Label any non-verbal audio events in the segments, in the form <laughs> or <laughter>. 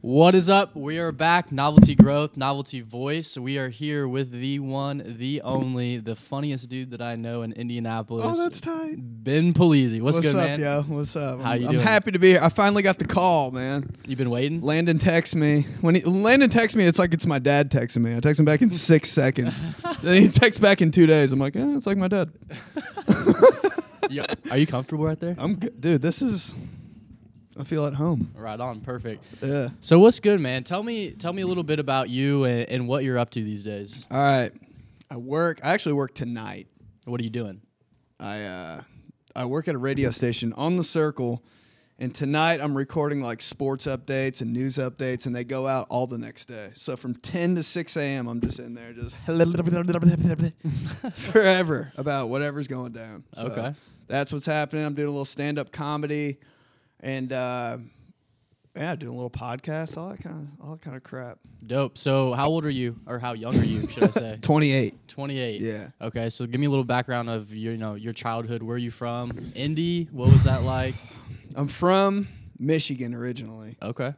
What is up? We are back. Novelty growth, novelty voice. We are here with the one, the only, the funniest dude that I know in Indianapolis. Oh, that's tight. Ben Polizzi. What's, What's good, up, man? yo? What's up? How I'm, you I'm happy to be here. I finally got the call, man. You've been waiting? Landon texts me. When he, Landon texts me, it's like it's my dad texting me. I text him back in six <laughs> seconds. Then he texts back in two days. I'm like, eh, it's like my dad. <laughs> Yeah. Are you comfortable right there? I'm good. Dude, this is. I feel at home. Right on. Perfect. Yeah. So what's good, man? Tell me, tell me a little bit about you and, and what you're up to these days. All right. I work. I actually work tonight. What are you doing? I uh, I work at a radio station on the Circle, and tonight I'm recording like sports updates and news updates, and they go out all the next day. So from 10 to 6 a.m., I'm just in there just <laughs> forever about whatever's going down. So Okay. that's what's happening. I'm doing a little stand up comedy, and uh, yeah, doing a little podcast, all that kind of all that kind of crap. Dope. So how old are you, or how young are you? Should I say? <laughs> 28. 28. Yeah. Okay, so give me a little background of your, you know, your childhood. Where are you from? Indy. What was that like? <sighs> I'm from Michigan originally. Okay.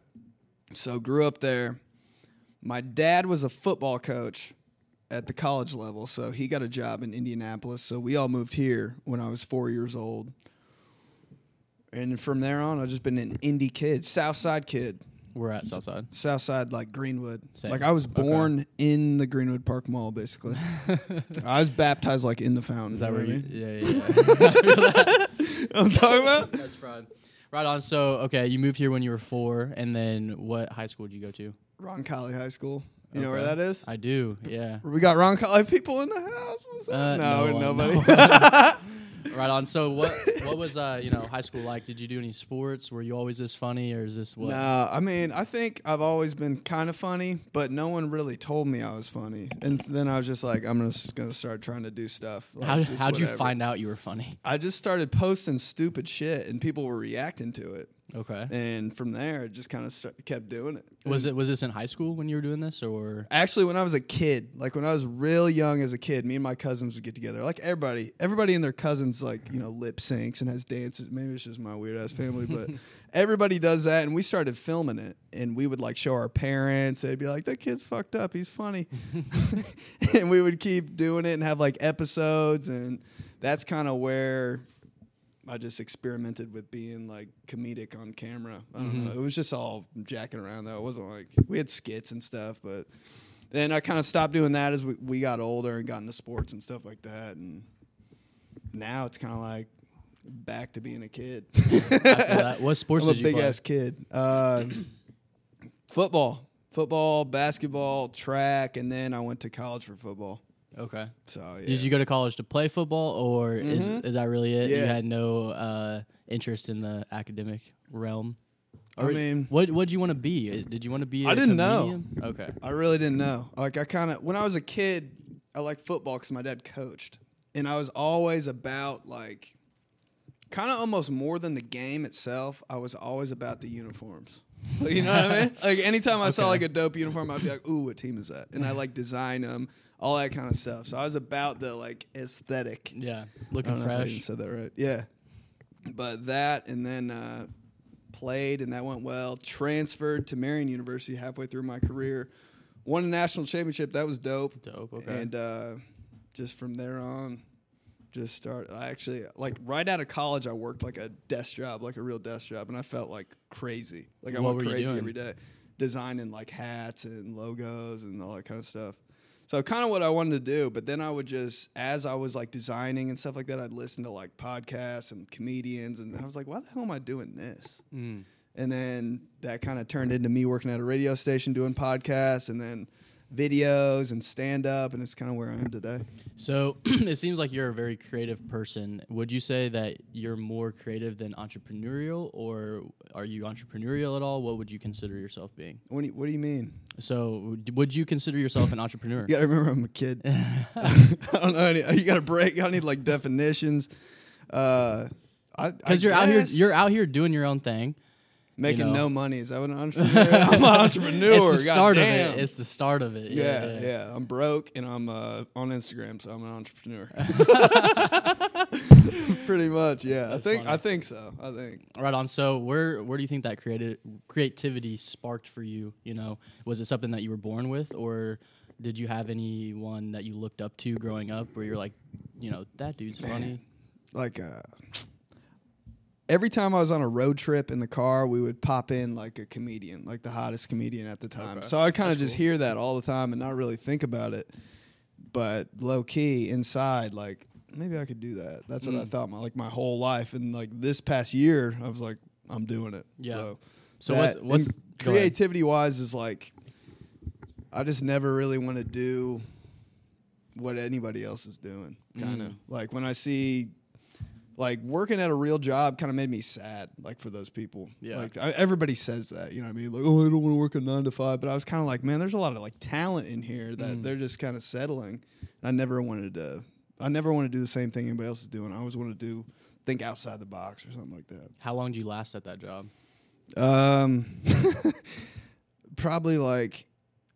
So grew up there. My dad was a football coach at the college level, so he got a job in Indianapolis. So we all moved here when I was four years old. And from there on, I've just been an indie kid, South Side kid. We're at Southside. South Side, like Greenwood. Same. Like I was Okay. born in the Greenwood Park Mall, basically. <laughs> I was baptized like in the fountain. Is that where you? mean? Yeah, yeah. yeah. <laughs> I feel that. You know what I'm talking about? That's fraud. Right on. So, okay, you moved here when you were four, and then what high school did you go to? Roncalli High School. You know where that is? I do. Yeah. We got Roncalli people in the house. What's up? Uh, no, no one, nobody. no. <laughs> Right on. So, what <laughs> what was uh you know high school like? Did you do any sports? Were you always this funny, or is this what? No, I mean, I think I've always been kind of funny, but no one really told me I was funny. And then I was just like, I'm just gonna start trying to do stuff. Like, How how'd you find out you were funny? I just started posting stupid shit, and people were reacting to it. Okay. And from there, it just kind of st- kept doing it. Was it was this in high school when you were doing this, or Actually, when I was a kid, like when I was real young as a kid, me and my cousins would get together. Like everybody, everybody and their cousins, like you know, lip syncs and has dances. Maybe it's just my weird ass family, but <laughs> everybody does that. And we started filming it, and we would like show our parents. They'd be like, "That kid's fucked up. He's funny," <laughs> <laughs> and we would keep doing it and have like episodes, and that's kind of where. I just experimented with being like comedic on camera. I don't know. It was just all jacking around though. It wasn't like we had skits and stuff, but then I kind of stopped doing that as we, we got older and got into sports and stuff like that. And now it's kind of like back to being a kid. <laughs> what <laughs> sports I'm a did you big play? ass kid. Uh, <clears throat> football, football, basketball, track, and then I went to college for football. Okay. So yeah. Did you go to college to play football, or is is that really it? You had no uh, interest in the academic realm. I mean, what what did you want to be? Uh, Did you want to be? I I didn't know. Okay. I really didn't know. Like I kind of when I was a kid, I liked football because my dad coached, and I was always about like, kind of almost more than the game itself. I was always about the uniforms. Like, <laughs> you know what I mean? Like anytime I saw like a dope uniform, I'd be like, "Ooh, what team is that?" And I like design them, all that kind of stuff. So I was about the like aesthetic. Yeah. Looking if I even fresh. said that right. Yeah. But that and then uh, played and that went well. Transferred to Marian University halfway through my career. Won a national championship. That was dope. Dope. Okay. And uh, just from there on, just start. I actually like right out of college, I worked like a desk job, like a real desk job, and I felt like crazy. Like I What went crazy every day, designing like hats and logos and all that kind of stuff. So kind of what I wanted to do, but then I would just, as I was like designing and stuff like that, I'd listen to like podcasts and comedians, and I was like, why the hell am I doing this? Mm. And then that kind of turned into me working at a radio station doing podcasts, and then videos and stand up, and it's kind of where I am today. So <clears throat> it seems like you're a very creative person. Would you say that you're more creative than entrepreneurial, or are you entrepreneurial at all? What would you consider yourself being? What do you, what do you mean? So, would you consider yourself an entrepreneur? <laughs> You gotta remember I'm a kid. <laughs> <laughs> I don't know any. You gotta break. I need like definitions. Uh, Because you're out here, you're out here doing your own thing, Making know. no money. Is that what an <laughs> entrepreneur? I'm an entrepreneur. it's the start of it. It's the start of it. yeah, Yeah, yeah, I'm broke and I'm uh, on Instagram, so I'm an entrepreneur. <laughs> <laughs> Pretty much, yeah. That's I think funny. I think so. I think. Right on. So where where do you think that creative creativity sparked for you? You know, was it something that you were born with, or did you have anyone that you looked up to growing up, where you're like, you know, that dude's funny? like uh every time I was on a road trip in the car, we would pop in like a comedian, like the hottest comedian at the time. Okay. So I'd kind of just cool. hear that all the time and not really think about it. But low key inside, like maybe I could do that. That's what I Mm. thought my like my whole life. And like this past year, I was like, I'm doing it. Yeah. So, So that- what, what's ahead. creativity wise is like I just never really want to do what anybody else is doing. Kind of Mm. like when I see like working at a real job kind of made me sad like for those people Yeah. like I, everybody says that you know what i mean like oh i don't want to work a nine to five but i was kind of like man there's a lot of like talent in here that Mm. they're just kind of settling And i never wanted to i never want to do the same thing anybody else is doing i always want to do think outside the box or something like that How long did you last at that job? um, <laughs> probably like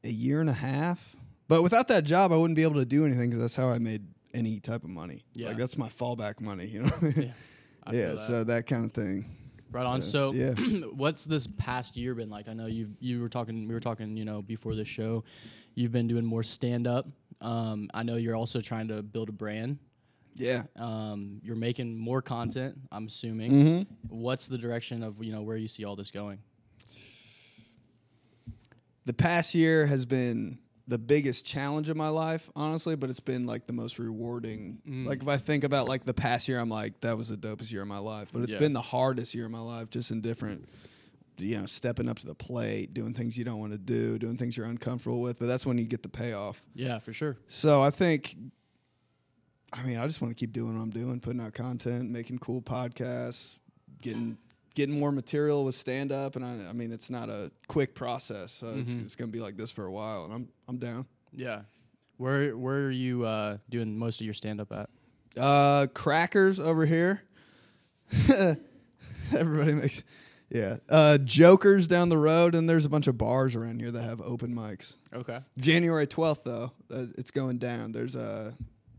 a year and a half. But without that job, I wouldn't be able to do anything because that's how I made any type of money. Yeah. like that's my fallback money. You know. <laughs> yeah. Yeah, that. So that kind of thing. Right on. Uh, So, yeah. <clears throat> what's this past year been like? I know you you were talking. We were talking. You know, before this show, you've been doing more stand up. Um, I know you're also trying to build a brand. Yeah. Um, you're making more content. I'm assuming. Mm-hmm. What's the direction of you know where you see all this going? The past year has been the biggest challenge of my life, honestly, but it's been like the most rewarding. Mm. Like if I think about like the past year, I'm like that was the dopest year of my life. But it's Yeah. been the hardest year of my life, just in different, you know, stepping up to the plate, doing things you don't want to do, doing things you're uncomfortable with. But that's when you get the payoff. Yeah, for sure. So I think, I mean, I just want to keep doing what I'm doing, putting out content, making cool podcasts, getting getting more material with stand up, and I, I mean, it's not a quick process, so it's, Mhm. it's gonna be like this for a while, and I'm I'm down. Yeah. Where where are you uh, doing most of your stand up at? Uh, crackers over here. <laughs> Everybody makes, yeah. Uh, Jokers down the road, and there's a bunch of bars around here that have open mics. Okay. January twelfth, though, uh, it's going down. There's a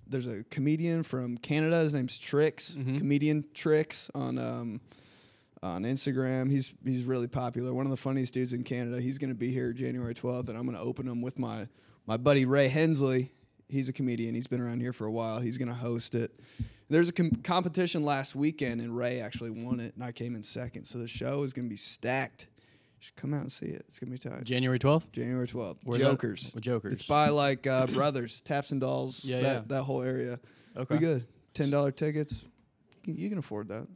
there's a comedian from Canada. His name's Trix, Mhm. comedian Trix on um on Instagram. He's he's really popular. One of the funniest dudes in Canada. He's going to be here January twelfth, and I'm going to open him with my my buddy Ray Hensley. He's a comedian. He's been around here for a while. He's going to host it. There's a com- competition last weekend, and Ray actually won it, and I came in second. So the show is going to be stacked. You should come out and see it. It's going to be tight. January twelfth. January twelfth. Where's that? Jokers. Jokers. It's by like uh, Brothers, Taps and Dolls. Yeah, that yeah. that whole area. okay. Be good. Ten dollar tickets. You can, you can afford that.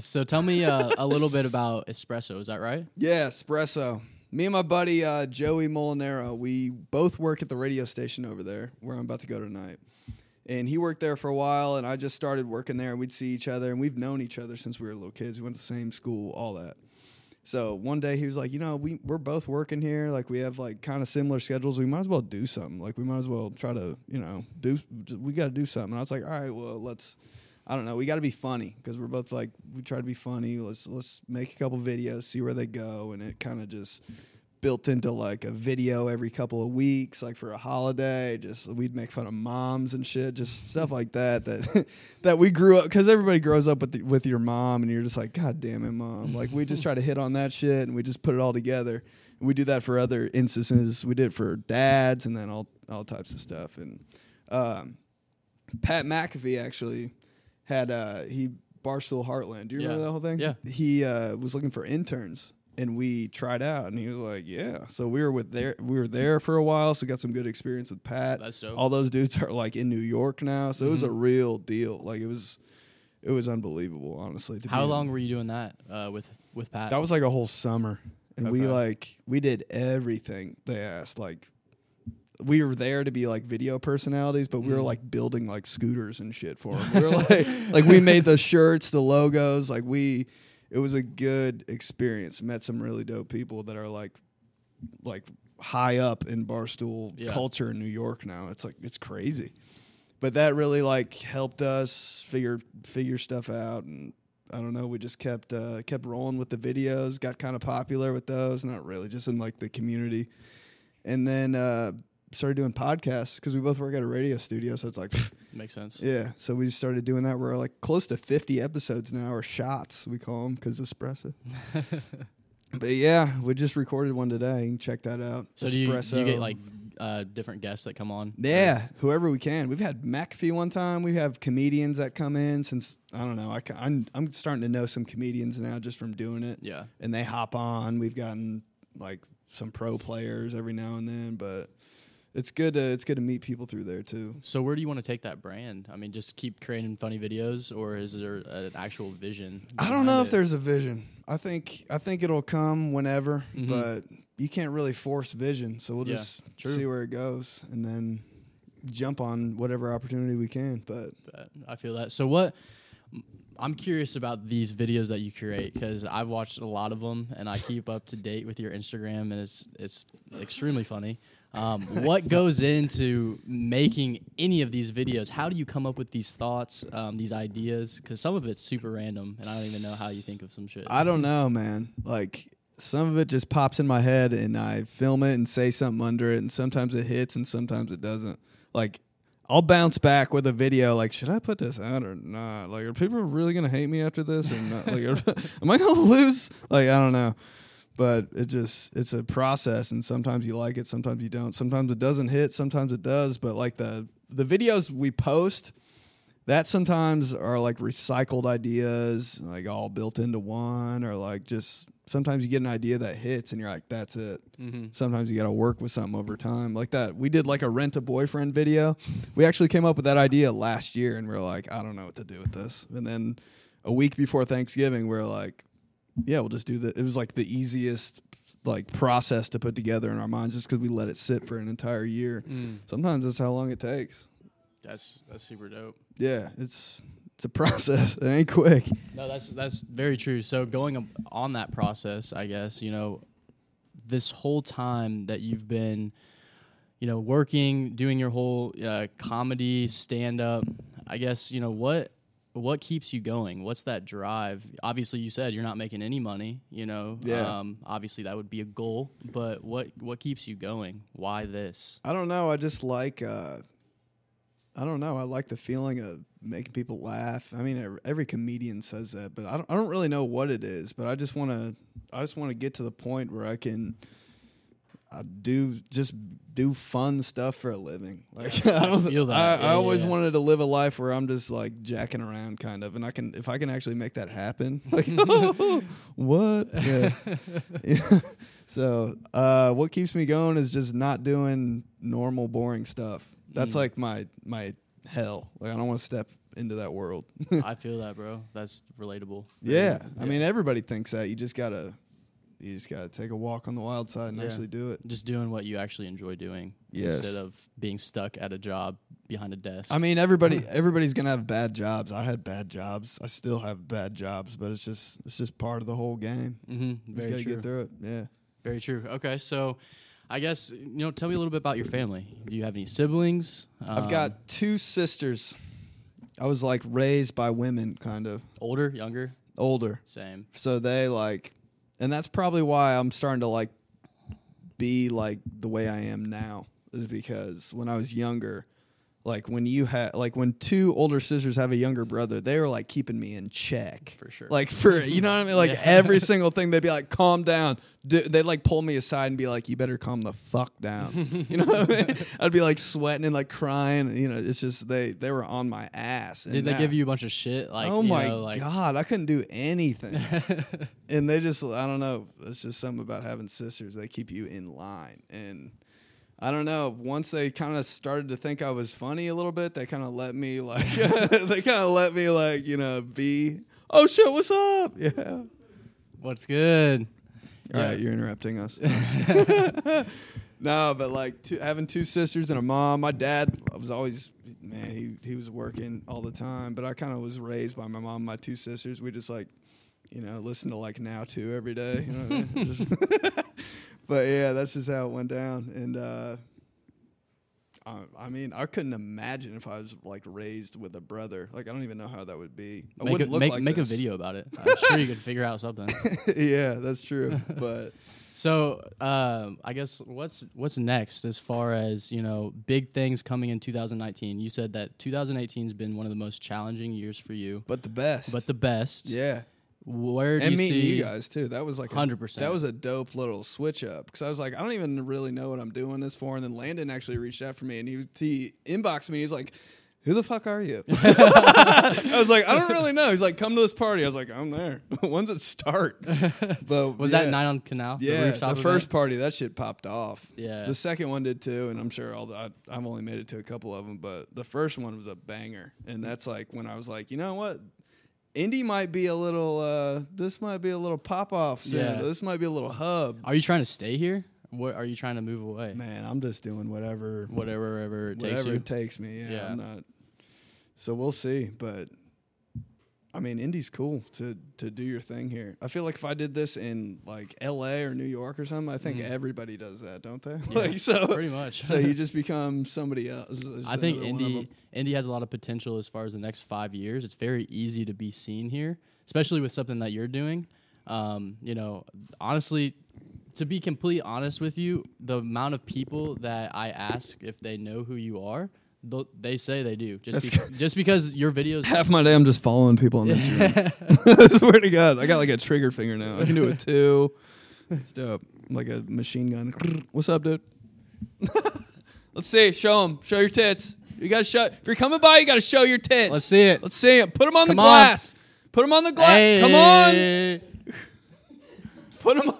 <laughs> so tell me uh, a little bit about espresso. Is that right? Yeah, espresso. Me and my buddy uh, Joey Molinaro, we both work at the radio station over there where I'm about to go tonight. And he worked there for a while, and I just started working there. And we'd see each other, and we've known each other since we were little kids. We went to the same school, all that. So one day he was like, you know, we we're both working here. Like we have like kind of similar schedules. We might as well do something. Like we might as well try to, you know, do. We got to do something. And I was like, all right, well, let's. I don't know. We got to be funny because we're both like we try to be funny. Let's let's make a couple videos, see where they go, and it kind of just built into like a video every couple of weeks, like for a holiday. Just we'd make fun of moms and shit, just stuff like that. That <laughs> that we grew up because everybody grows up with the, with your mom, and you're just like, God damn it, mom! <laughs> Like we just try to hit on that shit, and we just put it all together. And we do that for other instances. We did it for dads, and then all all types of stuff. And um, Pat McAfee actually had uh, he Barstool Heartland. Do you remember Yeah. that whole thing? Yeah. He uh, was looking for interns, and we tried out, and he was like, "Yeah." So we were with there. We were there for a while, so got some good experience with Pat. That's dope. All those dudes are like in New York now, so it was a Mhm. real deal. Like it was, it was unbelievable, honestly. To How be in- long were you doing that uh, with with Pat? That was like a whole summer, and we like we did everything they asked. Like we were there to be like video personalities, but we were Mm. like building like scooters and shit for them. We were <laughs> like, like we made the shirts, the logos. Like we, it was a good experience. Met some really dope people that are like, like high up in barstool Yeah. culture in New York now. It's like it's crazy, but that really like helped us figure figure stuff out and I don't know. We just kept uh, kept rolling with the videos. Got kind of popular with those. Not really, just in like the community. And then uh, started doing podcasts because we both work at a radio studio. So it's like, <laughs> <laughs> Makes sense. yeah. So we started doing that. We're like close to 50 episodes now, or shots we call them because espresso. <laughs> but yeah, we just recorded one today. You can check that out. So do you, do you get like uh, different guests that come on? Yeah, whoever we can. We've had McAfee one time. We have comedians that come in since I don't know. I I'm I'm starting to know some comedians now just from doing it, Yeah. and they hop on. We've gotten like some pro players every now and then, but it's good to it's good to meet people through there too. So where do you want to take that brand? I mean, just keep creating funny videos, or is there an actual vision? I don't know if there's a vision. I think I think it'll come whenever, Mhm. but you can't really force vision. So we'll Yeah, just true. see where it goes, and then jump on whatever opportunity we can. But But I feel that. So what? I'm curious about these videos that you create because I've watched a lot of them and I keep up to date with your Instagram and it's it's extremely funny. Um, what goes into making any of these videos? How do you come up with these thoughts, um, these ideas? Because some of it's super random and I don't even know how you think of some shit. I don't know, man. Like some of it just pops in my head and I film it and say something under it and sometimes it hits and sometimes it doesn't. Like I'll bounce back with a video like should I put this out or not? Like are people really to hate me after this or not? Like <laughs> am I to lose? Like I don't know. But it just it's a process and sometimes you like it, sometimes you don't. Sometimes it doesn't hit, sometimes it does, but like the the videos we post that sometimes are like recycled ideas, like all built into one, or like just sometimes you get an idea that hits and you're like, that's it. hmm Sometimes you got to work with something over time, like that. We did like a rent a boyfriend video. We actually came up with that idea last year, and we are like, I don't know what to do with this. And then a week before Thanksgiving, we are like, yeah, we'll just do the. It was like the easiest like process to put together in our minds, just because we let it sit for an entire year. Mm. Sometimes that's how long it takes. That's that's super dope. Yeah, it's it's a <laughs> process. It ain't quick. No, that's that's very true. So going on that process, I guess you know, this whole time that you've been, you know, working, doing your whole uh, comedy, stand up. I guess you know what what keeps you going. What's that drive? Obviously, you said you're not making any money. You know, Yeah. Um, obviously, that would be a goal. But what what keeps you going? Why this? I don't know. I just like. Uh, I don't know. I like the feeling of making people laugh. I mean, every comedian says that, but I don't. I don't really know what it is. But I just want to. I just want to get to the point where I can. I do just do fun stuff for a living. Like <laughs> I don't. feel that. I, Yeah, I always yeah. wanted to live a life where I'm just like jacking around, kind of, and I can if I can actually make that happen. <laughs> Like <laughs> what? Yeah. Yeah. so uh, what keeps me going is just not doing normal boring stuff that's Mm. like my my hell like i don't want to step into that world I feel that, bro. That's relatable. yeah i mean everybody thinks that you just gotta you just gotta take a walk on the wild side and Yeah. actually do it just doing what you actually enjoy doing Yes. instead of being stuck at a job behind a desk. i mean everybody <laughs> everybody's gonna have bad jobs i had bad jobs i still have bad jobs but it's just it's just part of the whole game mm-hmm, you just gotta get through it yeah Very true. Okay, so I guess you know, tell me a little bit about your family. Do you have any siblings? i've Um, got two sisters i was like raised by women kind of older, younger, older same. so they like and that's probably why i'm starting to like be like the way i am now is because when i was younger like when you had like when two older sisters have a younger brother they were like keeping me in check For sure. like for you know what i mean like <laughs> Yeah. every single thing they'd be like calm down they'd like pull me aside and be like you better calm the fuck down <laughs> you know what i mean i'd be like sweating and like crying you know it's just they they were on my ass Did they give you a bunch of shit? Like, oh my know, like, god, I couldn't do anything. <laughs> and they just I don't know, it's just something about having sisters. They keep you in line. And I don't know, once they kind of started to think I was funny a little bit, they kind of let me like <laughs> <laughs> they kind of let me like, you know, be Oh shit, what's up? <laughs> Yeah. What's good? All Yeah. right, you're interrupting us. no, but like two, having two sisters and a mom. My dad was always man. He he was working all the time, but I kind of was raised by my mom, and my two sisters. We just like, you know, listen to like now too every day. You know I mean? Just- but yeah, that's just how it went down, and uh, I, I mean, I couldn't imagine if I was like raised with a brother. Like, I don't even know how that would be. I Make, a, wouldn't look make, like make a video about it. I'm sure you could figure out something. <laughs> yeah, that's true. <laughs> But So um, I guess what's what's next as far as you know big things coming in 2019. You said that 2018 has been one of the most challenging years for you, but the best. but the best. yeah, Where do and you meeting see? you guys too. That was like 100%. That was a dope little switch up because I was like, I don't even really know what I'm doing this for. And then Landon actually reached out for me and he was, he inboxed me. He's like, "Who the fuck are you?" <laughs> I was like, "I don't really know." He's like, "Come to this party." I was like, "I'm there." <laughs> When's it start? <laughs> But Was yeah. that night on Canal? Yeah, the event? first party that shit popped off. Yeah. the second one did too, and I'm sure all the, I, I've only made it to a couple of them, but the first one was a banger, and that's like when I was like, you know what, Indy might be a little, uh, this might be a little pop off soon. Yeah. This might be a little hub. Are you trying to stay here? What are you trying to move away? Man, I'm just doing whatever, Whatever, wherever it takes whatever you. it takes me. Yeah, Yeah. I'm not. So we'll see, but. I mean, Indy's cool to to do your thing here. I feel like if I did this in like L.A. or New York or something, I think Mhm. everybody does that, don't they? Yeah, <laughs> like so, Pretty much. so you <laughs> just become somebody else. I think Indy. Indy has a lot of potential as far as the next five years. It's very easy to be seen here, especially with something that you're doing. Um, you know, honestly, to be completely honest with you, the amount of people that I ask if they know who you are, they say they do. Just just because your videos. Half my day, I'm just following people on Instagram. <laughs> <laughs> I swear to God, I got like a trigger finger now. I can do it <laughs> too. It's dope. Like a machine gun. What's up, dude? Let's see. Show them. Show your tits. You gotta show. If you're coming by, you gotta show your tits. Let's see it. Let's see it. Put them on the Come on. glass. Put them on the glass. Come on. Put them. on.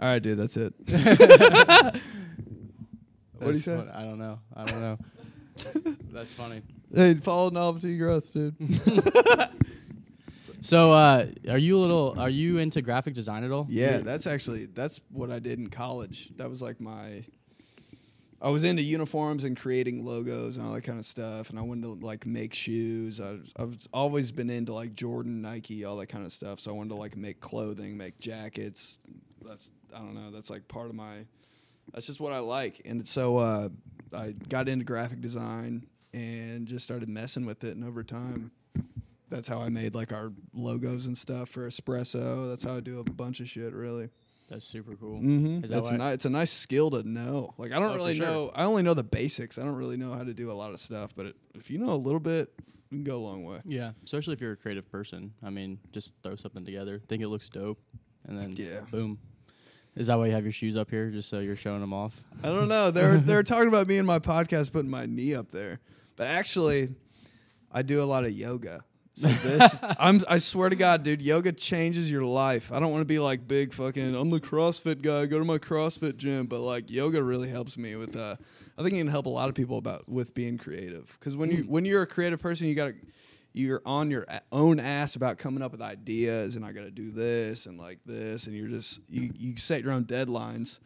All right, dude. That's it. What do you say? I don't know. I don't know. <laughs> That's funny. Hey, follow novelty growth, dude. <laughs> So, uh, are you a little? Are you into graphic design at all? Yeah, that's actually that's what I did in college. That was like my I was into uniforms and creating logos and all that kind of stuff and I wanted to like make shoes. I was, I've always been into like Jordan, Nike, all that kind of stuff. So I wanted to like make clothing, make jackets. That's I don't know, that's like part of my that's just what I like. And so uh I got into graphic design and just started messing with it and over time that's how I made like our logos and stuff for espresso. That's how I do a bunch of shit, really. That's super cool. Mm-hmm. That It's a ni- it's a nice skill to know. Like I don't Oh, really sure. know. I only know the basics. I don't really know how to do a lot of stuff. But it, if you know a little bit, you can go a long way. Yeah, especially if you're a creative person. I mean, just throw something together, think it looks dope, and then Yeah. boom. Is that why you have your shoes up here, just so you're showing them off? I don't know. They're they're <laughs> talking about me in my podcast putting my knee up there, but actually, I do a lot of yoga. So this, <laughs> I'm I swear to God, dude, yoga changes your life. I don't want to be like big fucking. I'm the CrossFit guy. Go to my CrossFit gym, but like yoga really helps me with. Uh, I think it can help a lot of people about with being creative. Because when you when you're a creative person, you gotta you're on your own ass about coming up with ideas, and I gotta do this and like this, and you're just you you set your own deadlines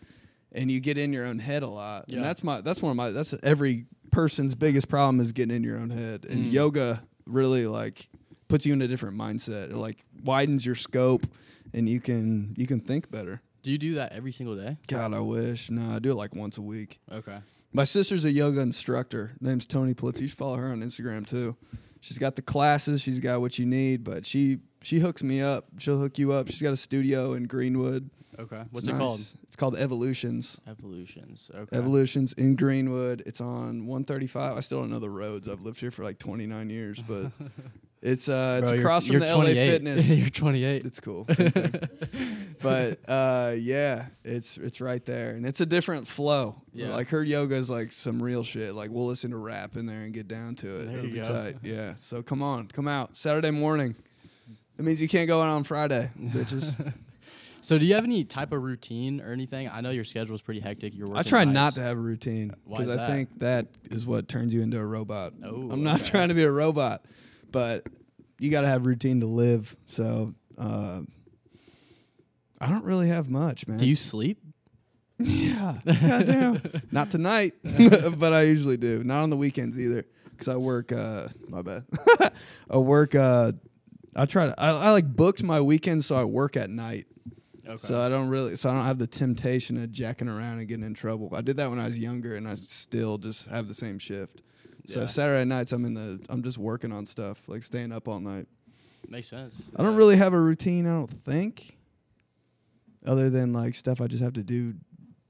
and you get in your own head a lot. Yeah. And that's my that's one of my that's every person's biggest problem is getting in your own head. And Mm. yoga really like puts you in a different mindset. It like widens your scope and you can you can think better. Do you do that every single day? God, I wish. No, I do it like once a week. Okay. My sister's a yoga instructor. Name's Tony Plitz. You should follow her on Instagram too. She's got the classes. She's got what you need, but she she hooks me up. She'll hook you up. She's got a studio in Greenwood. Okay. What's It's it called? It's called Evolutions. Evolutions. Okay. Evolutions in Greenwood. It's on 135. I still don't know the roads. I've lived here for like 29 years, but <laughs> it's uh it's Bro, you're- across from you're the LA 28. Fitness. <laughs> you're 28. it's cool. <laughs> But uh yeah, it's it's right there, and it's a different flow. Yeah. Like her yoga is like some real shit. Like we'll listen to rap in there and get down to it. There It'll you be go. tight. Yeah. So come on, come out Saturday morning. That means you can't go out on Friday, bitches. <laughs> So, do you have any type of routine or anything? I know your schedule is pretty hectic. You're working. I try nights. not to have a routine because I that? think that is what turns you into a robot. Oh, I'm not okay. trying to be a robot, but you got to have routine to live. So uh, I don't really have much, man. Do you sleep? Yeah, <laughs> goddamn. not tonight, <laughs> but I usually do. Not on the weekends either, because I work. Uh, my bad. <laughs> I work. Uh, I try to. I, I like booked my weekends, so I work at night. Okay. So I don't really, so I don't have the temptation of jacking around and getting in trouble. I did that when I was younger, and I still just have the same shift. So Yeah. Saturday nights, I'm in the, I'm just working on stuff, like staying up all night. Makes sense. I don't Yeah. really have a routine. I don't think, other than like stuff I just have to do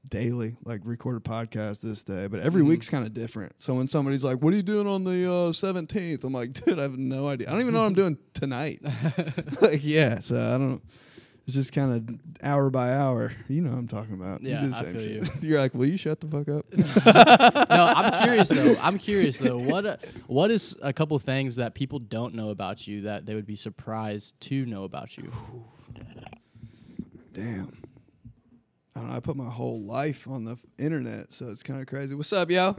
daily, like record a podcast this day. But every Mhm. week's kind of different. So when somebody's like, "What are you doing on the seventeenth?" I'm like, "Dude, I have no idea. I don't even know what I'm doing tonight." <laughs> <laughs> like, yeah. So I don't. It's just kind of hour by hour. You know what I'm talking about. You Yeah, do the I same feel shit. <laughs> You're like, will you shut the fuck up? <laughs> no, I'm curious though. I'm curious though. What uh, what is a couple things that people don't know about you that they would be surprised to know about you? <sighs> Damn. I don't know. I put my whole life on the f- internet, so it's kind of crazy. What's up, yo?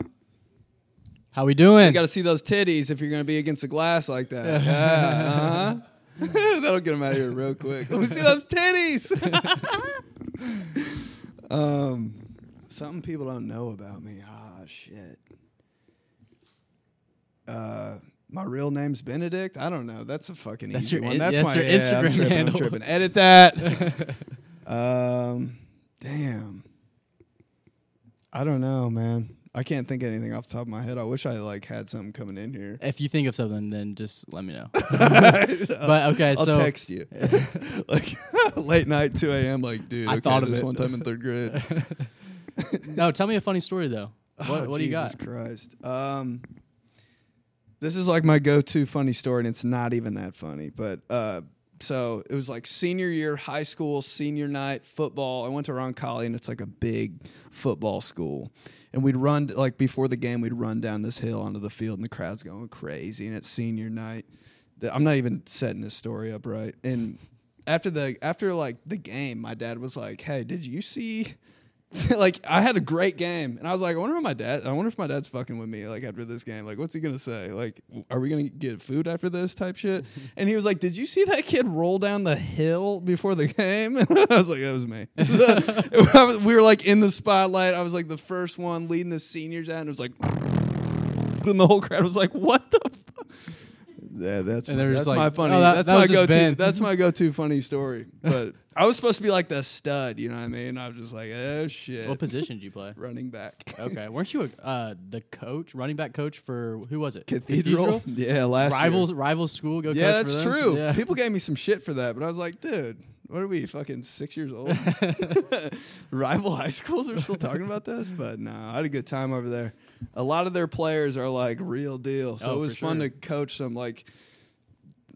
How we doing? You got to see those titties if you're going to be against the glass like that. <laughs> Yeah. Uh-huh. <laughs> That'll get them out of here real quick. Let me see those titties. <laughs> um, something people don't know about me. Ah, shit. Uh, my real name's Benedict. I don't know. That's a fucking That's easy your one. That's, that's my your yeah, Instagram I'm tripping, handle. I'm tripping. Edit that. <laughs> um, damn. I don't know, man. I can't think of anything off the top of my head. I wish I like had something coming in here. if you think of something, then just let me know. <laughs> <laughs> but okay, I'll so text you. <laughs> like late night, two a.m. Like, dude, I okay, thought of this it. one time in third grade. no, tell me a funny story though. What, Oh, what do you got? Jesus Christ. Um, this is like my go-to funny story, and it's not even that funny. But uh, so it was like senior year, high school, senior night football. I went to Roncalli, and it's like a big football school. And we'd run like before the game, we'd run down this hill onto the field, and the crowd's going crazy. And it's senior night. I'm not even setting this story up right. And after the after like the game, my dad was like, "Hey, did you see?" <laughs> like I had a great game, and I was like, I wonder if my dad. I wonder if my dad's fucking with me. Like after this game, like what's he gonna say? Like, are we gonna get food after this type shit? <laughs> And he was like, Did you see that kid roll down the hill before the game? And <laughs> I was like, That was me. Was- we were like in the spotlight. I was like the first one leading the seniors out, and it was like, and the whole crowd was like, What the. fuck? Yeah, that's And my, that's like, my funny. "Oh, that- that's that my go-to. Ben." That's my go-to funny story. <laughs> But I was supposed to be like the stud, you know what I mean? I was just like, oh shit, What position did you play? <laughs> running back. Okay, weren't you a, uh, the coach, running back coach for who was it? Cathedral. <laughs> Yeah, last year. Rivals, rival school. Go. Yeah, coach for that's them? true. Yeah. People gave me some shit for that, but I was like, dude, what are we fucking six years old? <laughs> <laughs> Rival high schools are still talking about this, but no, I had a good time over there. A lot of their players are like real deal, so Oh, it was fun sure. to coach some like.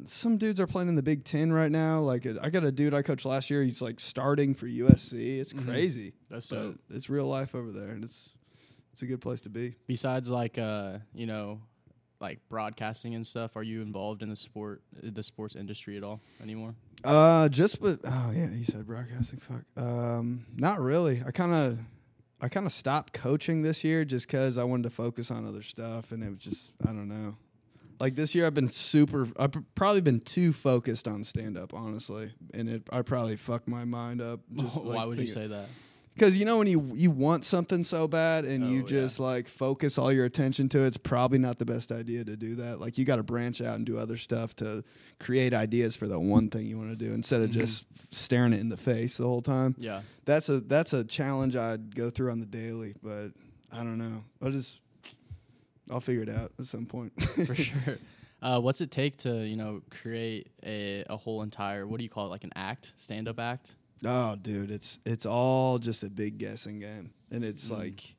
Some dudes are playing in the Big Ten right now. Like I got a dude I coached last year. He's like starting for USC. It's Mhm. crazy, That's but dope. it's real life over there, and it's it's a good place to be. Besides, like, uh, you know, like broadcasting and stuff, are you involved in the sport, the sports industry at all anymore? Uh, just with oh yeah, you said broadcasting. Fuck. Um, not really. I kind of, I kind of stopped coaching this year just because I wanted to focus on other stuff, and it was just I don't know. Like this year, I've been super. I've probably been too focused on stand up, honestly, and it I probably fucked my mind up. Just <laughs> Why would you say that? Because you know when you you want something so bad and Oh, you yeah. just like focus all your attention to it, it's probably not the best idea to do that. Like you got to branch out and do other stuff to create ideas for the one thing you want to do instead of Mhm. just staring it in the face the whole time. Yeah. That's a that's a challenge I'd go through on the daily, but I don't know. I'll just I'll figure it out at some point. <laughs> for <laughs> sure. Uh, what's it take to you know create a, a whole entire what do you call it like an act stand up act? Oh, dude, it's it's all just a big guessing game, and it's Mm. like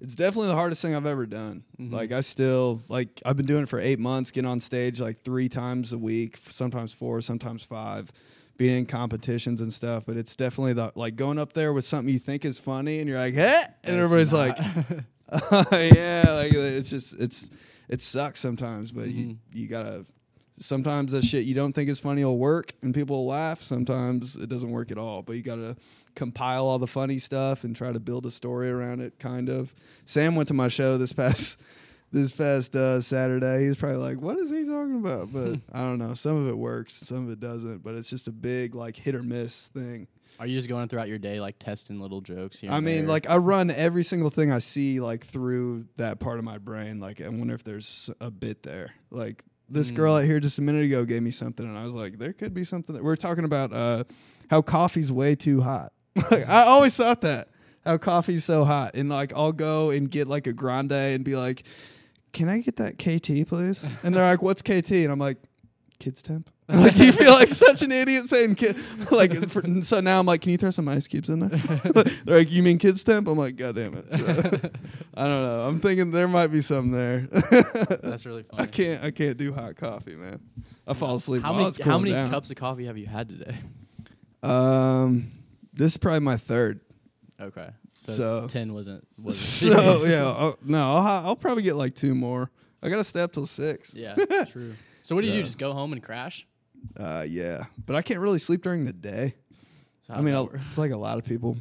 it's definitely the hardest thing I've ever done. Mhm. Like I still like I've been doing it for eight months, getting on stage like three times a week, sometimes four, sometimes five, being in competitions and stuff. But it's definitely the like going up there with something you think is funny, and you're like, "Hey," and It's everybody's not. like, <laughs> <laughs> "Yeah," like it's just it's it sucks sometimes, but you Mhm. you gotta. Sometimes that shit you don't think is funny will work and people will laugh. Sometimes it doesn't work at all. But you gotta compile all the funny stuff and try to build a story around it. Kind of. Sam went to my show this past <laughs> this past uh, Saturday. He was probably like, "What is he talking about?" But I don't know. Some of it works, some of it doesn't. But it's just a big like hit or miss thing. Are you just going throughout your day like testing little jokes here? I mean, there? like I run every single thing I see like through that part of my brain. Like I wonder if there's a bit there. Like This Mm. girl out here just a minute ago gave me something, and I was like, there could be something. That, we're talking about uh, how coffee's way too hot. <laughs> like, I always thought that how coffee's so hot, and like I'll go and get like a grande and be like, "Can I get that KT, please?" And they're like, "What's KT?" And I'm like, "Kids temp." <laughs> like you feel like such an idiot saying kid. Like for, so now I'm like, "Can you throw some ice cubes in there?" they're <laughs> like, "You mean kids temp?" I'm like, "God damn it." <laughs> I don't know. I'm thinking there might be some there. That's really funny. I can't. I can't do hot coffee, man. I fall asleep. How many how many down. cups of coffee have you had today? Um, this is probably my third. Okay, so, So- ten wasn't wasn't So yeah, I'll, no, I'll, I'll probably get like two more. I gotta stay up till six. yeah, true. So what do you do? Just go home and crash? Uh, yeah, but I can't really sleep during the day. I mean, I'll, it's like a lot of people.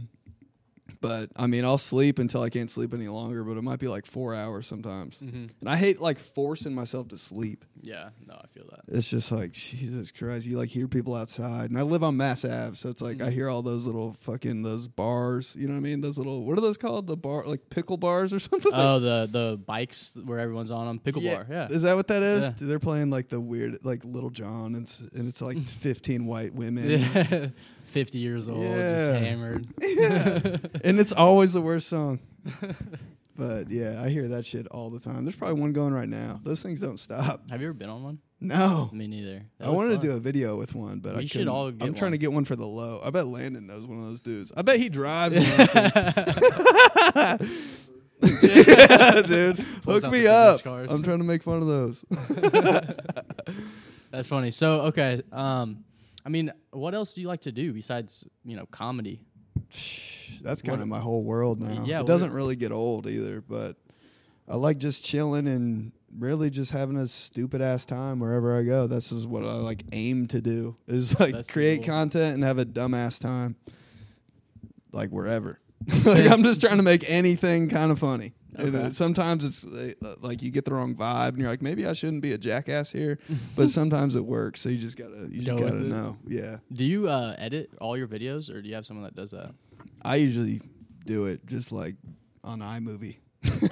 But I mean, I'll sleep until I can't sleep any longer. But it might be like four hours sometimes. Mhm. And I hate like forcing myself to sleep. yeah, no, I feel that. It's just like Jesus Christ. You like hear people outside, and I live on Mass Ave, so it's like I Mhm. hear all those little fucking those bars. You know what I mean? Those little what are those called? The bar like pickle bars or <laughs> something. Oh, the the bikes where everyone's on them, pickle yeah. bar. Yeah. Is that what that is? Yeah. They're playing like the weird like Lil Jon, and it's, and it's like <laughs> fifteen white women. Yeah. Fifty years old, just Yeah. hammered. <laughs> Yeah. and it's always the worst song. <laughs> But yeah, I hear that shit all the time. There's probably one going right now. Those things don't stop. Have you ever been on one? No. Me neither. I wanted to do a video with one, but I We should couldn't. all I'm get trying one. to get one for the low. I bet Landon knows one of those dudes. I bet he drives. one of those things. yeah, dude. Pulls Hook out me the up. card. I'm trying to make fun of those. <laughs> That's funny. So okay, um, I mean, what else do you like to do besides you know comedy? <sighs> That's kind of my whole world now. Yeah, it doesn't really get old either, but I like just chilling and really just having a stupid ass time wherever I go. This is what I like aim to do is like That's create cool. content and have a dumbass time, like wherever. Like I'm just trying to make anything kind of funny. Okay. uh, sometimes it's uh, like you get the wrong vibe, and you're like, maybe I shouldn't be a jackass here. but <laughs> sometimes it works, so you just gotta, you just with gotta know. Yeah, Do you uh, edit all your videos, or do you have someone that does that? I usually do it just like on iMovie.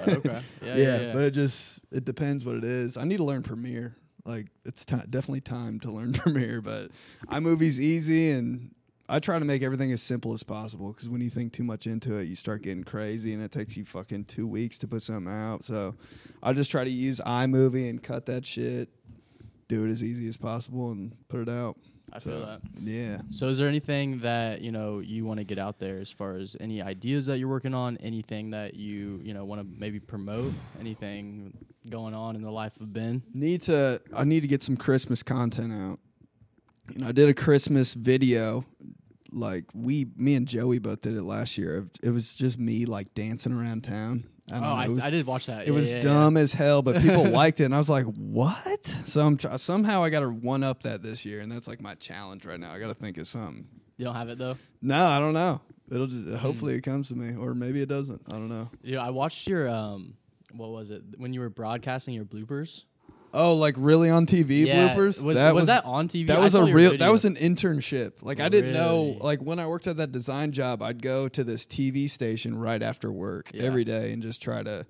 okay. <laughs> Yeah, yeah, yeah, yeah. but it just it depends what it is. I need to learn Premiere. Like it's ti definitely time to learn <laughs> Premiere, but iMovie's easy and I try to make everything as simple as possible because when you think too much into it, you start getting crazy and it takes you fucking two weeks to put something out. So I just try to use iMovie and cut that shit, do it as easy as possible, and put it out. I feel that. Yeah. So, is there anything that you know you want to get out there as far as any ideas that you're working on? Anything that you you know want to maybe promote? Anything going on in the life of Ben? need to I need to get some Christmas content out. You know, I did a Christmas video. Like we, me and Joey both did it last year. It was just me like dancing around town. I oh, don't know. I, was, I did watch that. it Yeah, was yeah, yeah. dumb as hell, but people <laughs> liked it, and I was like, "What?" So I'm try- somehow I got to one up that this year, and that's like my challenge right now. I got to think of something. You don't have it though. No, I don't know. It'll just hopefully it comes to me, or maybe it doesn't. I don't know. Yeah, I watched your um, what was it when you were broadcasting your bloopers? Oh, like really on TV Yeah, bloopers? Was, that was, that on TV? That I was a real. That was an internship. Like I didn't know. Like when I worked at that design job, I'd go to this TV station right after work Yeah. every day and just try to.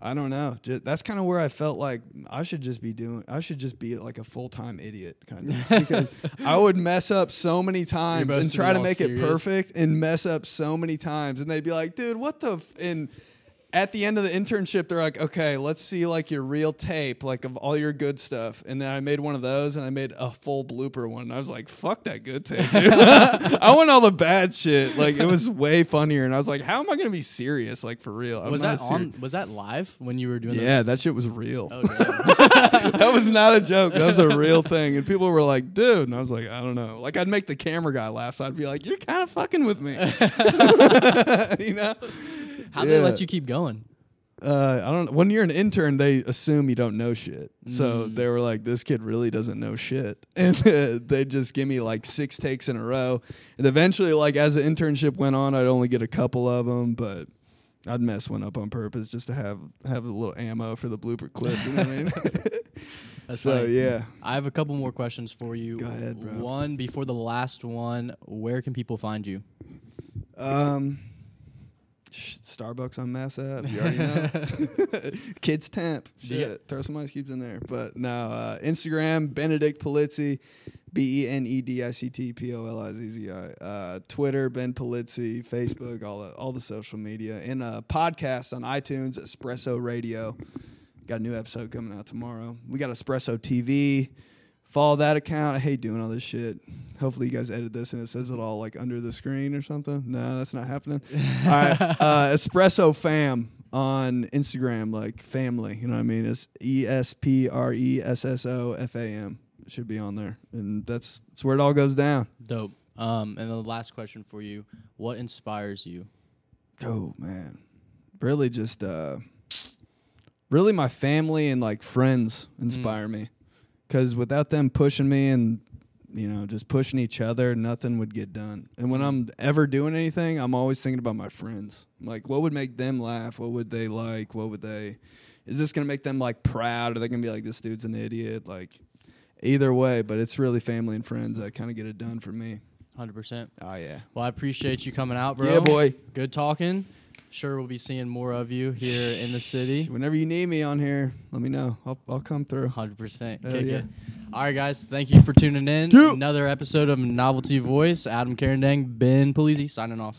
I don't know. Just, that's kind of where I felt like I should just be doing. I should just be like a full time idiot, kind of. <laughs> because I would mess up so many times and try to make it perfect and mess up so many times, and they'd be like, "Dude, what the?" F-? And at the end of the internship, they're like, "Okay, let's see like your real tape, like of all your good stuff." And then I made one of those, and I made a full blooper one. And I was like, "Fuck that good tape, dude." <laughs> I want all the bad shit. Like it was way funnier, and I was like, "How am I gonna be serious, like for real?" I'm was that on? Was that live when you were doing? Yeah, that shit was real. Oh, <laughs> that was not a joke. That was a real thing. And people were like, dude. And I was like, I don't know. Like, I'd make the camera guy laugh. So I'd be like, you're kind of fucking with me. <laughs> you know? How did they let you keep going? Uh, I don't. When you're an intern, they assume you don't know shit. So Mm. they were like, this kid really doesn't know shit. <laughs> And uh, they just give me like six takes in a row. And eventually, like, as the internship went on, I'd only get a couple of them, but. I'd mess one up on purpose just to have have a little ammo for the blooper clip. You know what I mean? <laughs> That's <laughs> so funny. yeah, I have a couple more questions for you. Go ahead, bro. One before the last one. Where can people find you? Um, Starbucks on Mass Ave. You already know. <laughs> <laughs> Kids Temp. Shit. Throw some ice cubes in there. But no, uh, Instagram, Benedict Polizzi. B E N E D I C T P O L I Z Z I. Uh, Twitter, Ben Polizzi. Facebook, all the, all the social media. And a podcast on iTunes, Espresso Radio. Got a new episode coming out tomorrow. We got Espresso TV. Follow that account. I hate doing all this shit. Hopefully, you guys edit this and it says it all like under the screen or something. No, that's not happening. all right, <laughs> uh, Espresso Fam on Instagram, like family. You know what I mean? It's E S P R E S S O F A M. It should be on there, and that's that's where it all goes down. Dope. Um, and the last question for you: What inspires you? Oh man, really just uh, really my family and like friends inspire me, because without them pushing me and you know just pushing each other, nothing would get done. And when mm. I'm ever doing anything, I'm always thinking about my friends. Like, what would make them laugh? What would they like? What would they? Is this gonna make them like proud? Are they gonna be like this dude's an idiot? Like, either way, but it's really family and friends that kind of get it done for me. Hundred percent. Oh yeah, Well, I appreciate you coming out, bro. yeah, boy. Good talking. Sure, we'll be seeing more of you here in the city. Whenever you need me on here, let me know. I'll I'll come through. Hundred percent. Hell yeah. All right, guys. Thank you for tuning in. Dude. Another episode of Novelty Voice. Adam Carendang, Ben Polizzi, signing off.